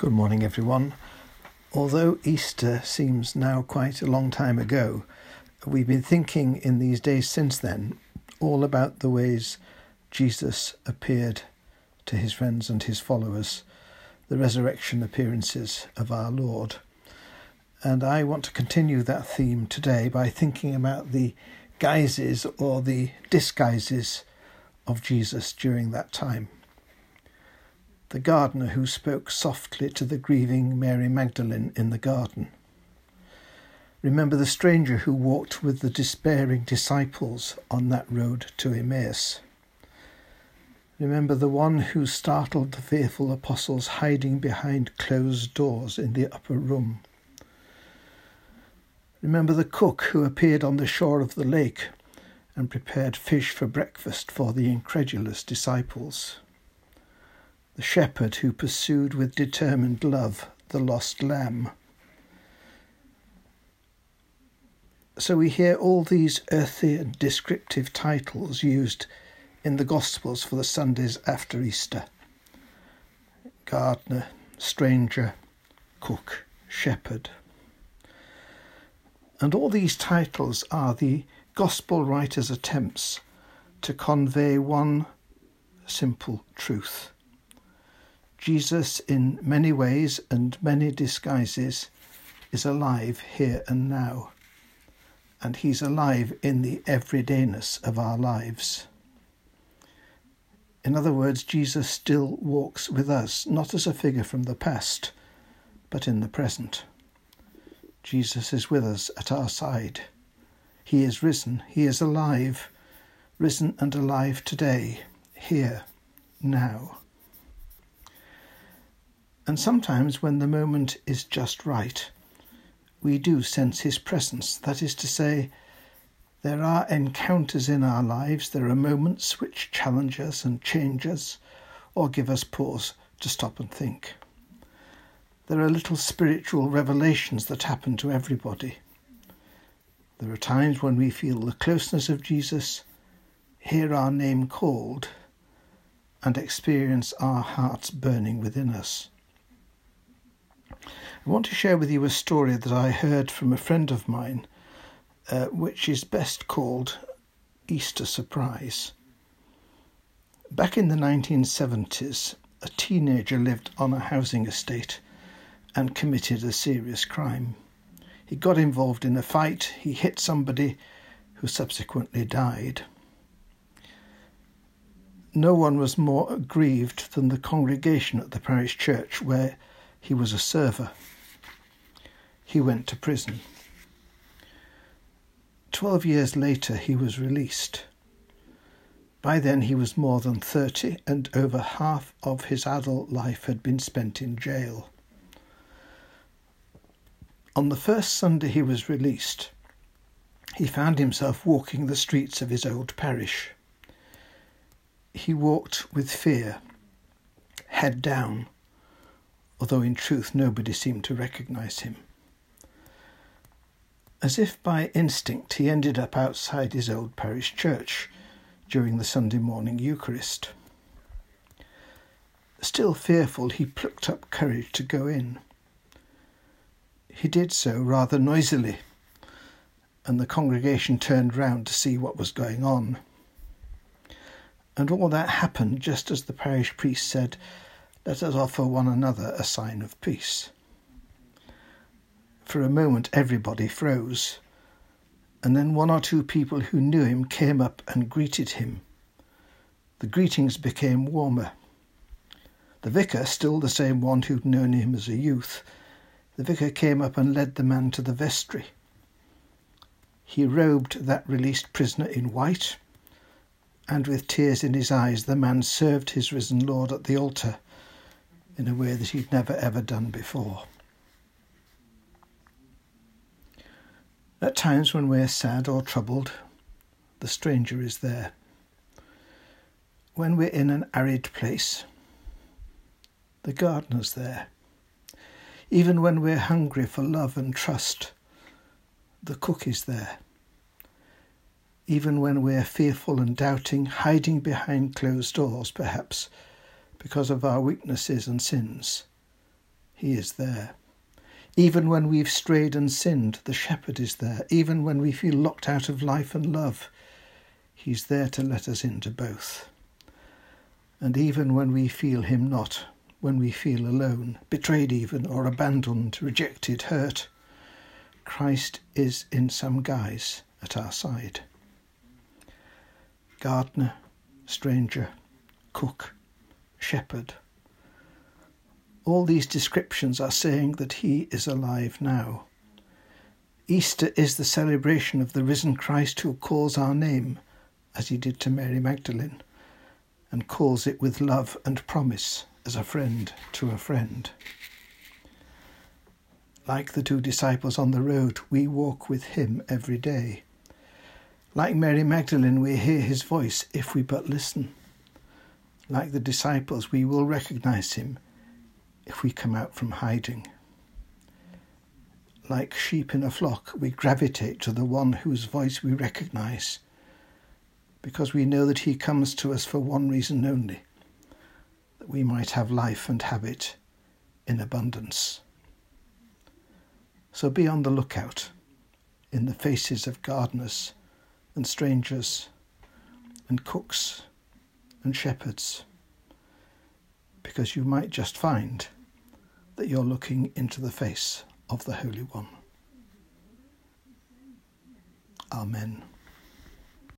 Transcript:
Good morning, everyone. Although Easter seems now quite a long time ago, we've been thinking in these days since then all about the ways Jesus appeared to his friends and his followers, the resurrection appearances of our Lord. And I want to continue that theme today by thinking about the guises or the disguises of Jesus during that time the gardener who spoke softly to the grieving Mary Magdalene in the garden. Remember the stranger who walked with the despairing disciples on that road to Emmaus. Remember the one who startled the fearful apostles hiding behind closed doors in the upper room. Remember the cook who appeared on the shore of the lake and prepared fish for breakfast for the incredulous disciples the shepherd who pursued with determined love the lost lamb. So we hear all these earthy and descriptive titles used in the Gospels for the Sundays after Easter gardener, stranger, cook, shepherd. And all these titles are the Gospel writer's attempts to convey one simple truth Jesus, in many ways and many disguises, is alive here and now, and he's alive in the everydayness of our lives. In other words, Jesus still walks with us, not as a figure from the past, but in the present. Jesus is with us at our side. He is risen, He is alive, risen and alive today, here, now. And sometimes, when the moment is just right, we do sense His presence. That is to say, there are encounters in our lives, there are moments which challenge us and change us, or give us pause to stop and think. There are little spiritual revelations that happen to everybody. There are times when we feel the closeness of Jesus, hear our name called, and experience our hearts burning within us. I want to share with you a story that I heard from a friend of mine, uh, which is best called Easter Surprise. Back in the 1970s, a teenager lived on a housing estate and committed a serious crime. He got involved in a fight, he hit somebody who subsequently died. No one was more aggrieved than the congregation at the parish church where he was a server. He went to prison. Twelve years later, he was released. By then, he was more than 30, and over half of his adult life had been spent in jail. On the first Sunday he was released, he found himself walking the streets of his old parish. He walked with fear, head down, although in truth nobody seemed to recognize him. As if by instinct, he ended up outside his old parish church during the Sunday morning Eucharist. Still fearful, he plucked up courage to go in. He did so rather noisily, and the congregation turned round to see what was going on. And all that happened just as the parish priest said, let us offer one another a sign of peace. For a moment, everybody froze, and then one or two people who knew him came up and greeted him. The greetings became warmer. The vicar, still the same one who'd known him as a youth, the vicar came up and led the man to the vestry. He robed that released prisoner in white, and with tears in his eyes, the man served his risen Lord at the altar in a way that he'd never ever done before. At times when we're sad or troubled, the stranger is there. When we're in an arid place, the gardener's there. Even when we're hungry for love and trust, the cook is there. Even when we're fearful and doubting, hiding behind closed doors, perhaps, because of our weaknesses and sins, He is there. Even when we've strayed and sinned, the shepherd is there. Even when we feel locked out of life and love, he's there to let us into both. And even when we feel him not, when we feel alone, betrayed even, or abandoned, rejected, hurt, Christ is in some guise at our side. Gardener, stranger, cook, shepherd, all these descriptions are saying that he is alive now. Easter is the celebration of the risen Christ who calls our name, as he did to Mary Magdalene, and calls it with love and promise as a friend to a friend. Like the two disciples on the road, we walk with him every day. Like Mary Magdalene, we hear his voice if we but listen. Like the disciples, we will recognize him if we come out from hiding. Like sheep in a flock, we gravitate to the one whose voice we recognize because we know that he comes to us for one reason only that we might have life and have it in abundance. So be on the lookout in the faces of gardeners and strangers and cooks and shepherds because you might just find that you're looking into the face of the Holy One. Amen.